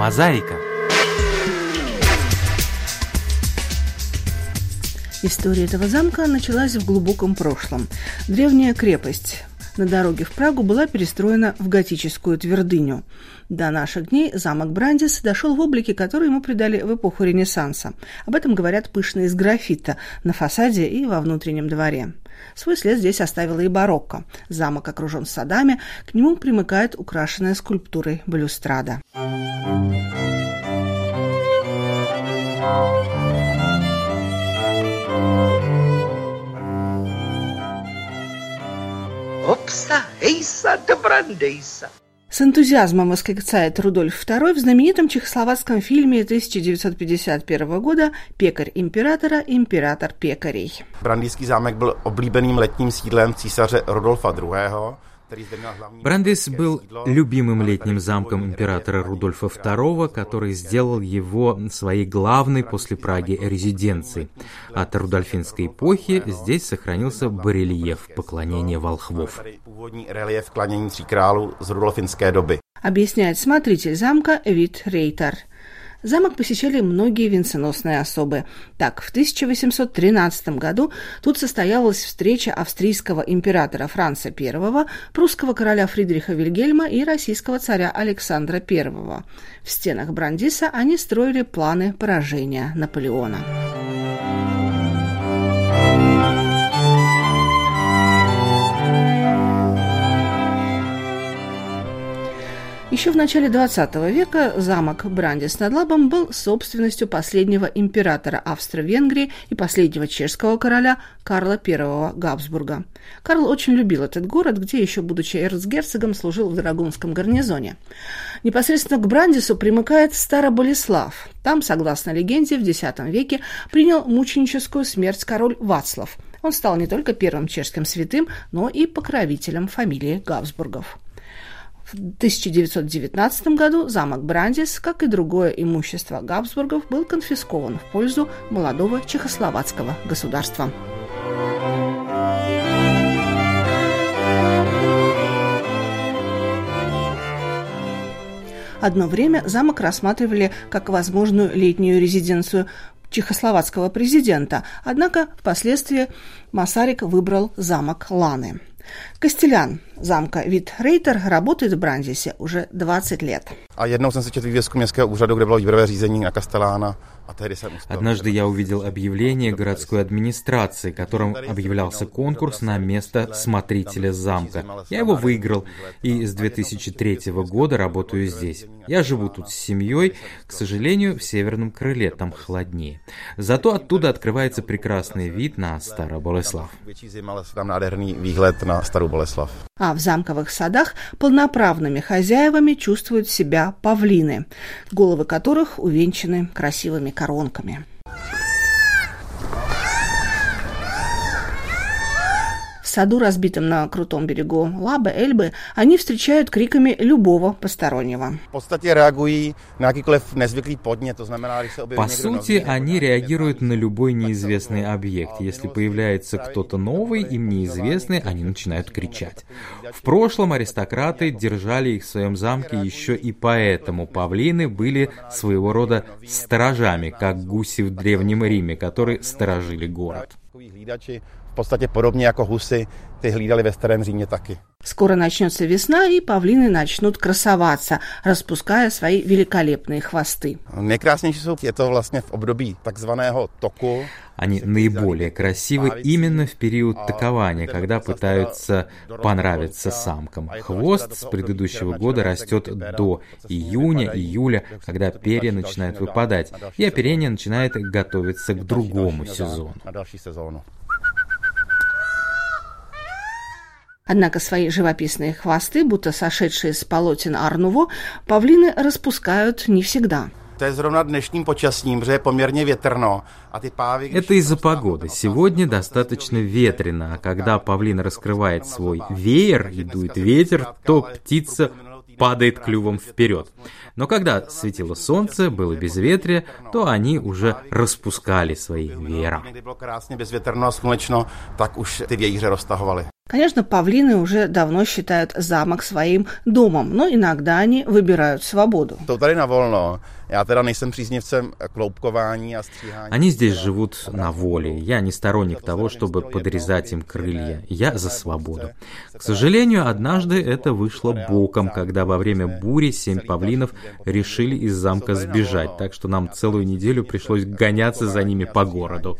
Мозаика. История этого замка началась в глубоком прошлом. Древняя крепость на дороге в Прагу была перестроена в готическую твердыню. До наших дней замок Брандис дошел в облике, который ему придали в эпоху Ренессанса. Об этом говорят пышные из графита на фасаде и во внутреннем дворе. Свой след здесь оставила и барокко. Замок окружен садами, к нему примыкает украшенная скульптурой балюстрада. Опса, эйса, да брандейса. С энтузиазмом восклицает Рудольф II в знаменитом чехословацком фильме 1951 года «Пекарь императора. Император пекарей». Brandýský zámek byl oblíbeným letním sídlem císaře Rodolfa II. Брандис был любимым летним замком императора Рудольфа II, который сделал его своей главной после Праги резиденцией. От рудольфинской эпохи здесь сохранился барельеф поклонения волхвов. Объясняет смотритель замка Вит Рейтер – Замок посещали многие венценосные особы. Так, в 1813 году тут состоялась встреча австрийского императора Франца I, прусского короля Фридриха Вильгельма и российского царя Александра I. В стенах Брандиса они строили планы поражения Наполеона. Еще в начале XX века замок Брандис над Лабом был собственностью последнего императора Австро-Венгрии и последнего чешского короля Карла I Габсбурга. Карл очень любил этот город, где еще, будучи эрцгерцогом, служил в Драгунском гарнизоне. Непосредственно к Брандису примыкает Староболеслав. Там, согласно легенде, в X веке принял мученическую смерть король Вацлав. Он стал не только первым чешским святым, но и покровителем фамилии Габсбургов. В 1919 году замок Брандис, как и другое имущество Габсбургов, был конфискован в пользу молодого чехословацкого государства. Одно время замок рассматривали как возможную летнюю резиденцию чехословацкого президента, однако впоследствии Масарик выбрал замок Ланы. Костелян замка Вит Рейтер работает в Брандисе уже 20 лет. А jednou jsem se četl vývězku městského úřadu, kde bylo výběrové řízení na Kastelána. Однажды я увидел объявление городской администрации, которым объявлялся конкурс на место смотрителя замка. Я его выиграл, и с 2003 года работаю здесь. Я живу тут с семьей, к сожалению, в северном крыле, там холоднее. Зато оттуда открывается прекрасный вид на Староболеслав. А в замковых садах полноправными хозяевами чувствуют себя павлины, головы которых увенчаны красивыми коронками. Саду, разбитом на крутом берегу Лабы, Эльбы, они встречают криками любого постороннего. По сути, они реагируют на любой неизвестный объект. Если появляется кто-то новый, им неизвестный, они начинают кричать. В прошлом аристократы держали их в своем замке еще и поэтому павлины были своего рода сторожами, как гуси в Древнем Риме, которые сторожили город v podstatě podobně jako husy, ty hlídali ve starém Římě taky. Скоро начнется весна, и павлины начнут красоваться, распуская свои великолепные хвосты. Nejkrásnější jsou je to vlastně v období takzvaného toku. Они наиболее красивы именно в период такования, когда пытаются понравиться самкам. Хвост с предыдущего года растет до июня-июля, когда перья начинают выпадать, и оперение начинает готовиться к другому сезону. Однако свои живописные хвосты, будто сошедшие с полотен Арнуво, павлины распускают не всегда. Это из-за погоды. Сегодня достаточно ветрено, а когда павлин раскрывает свой веер и дует ветер, то птица падает клювом вперед. Но когда светило солнце, было безветрие, то они уже распускали свои веера. Конечно, павлины уже давно считают замок своим домом, но иногда они выбирают свободу. Они здесь живут на воле. Я не сторонник того, чтобы подрезать им крылья. Я за свободу. К сожалению, однажды это вышло боком, когда во время бури семь павлинов решили из замка сбежать, так что нам целую неделю пришлось гоняться за ними по городу.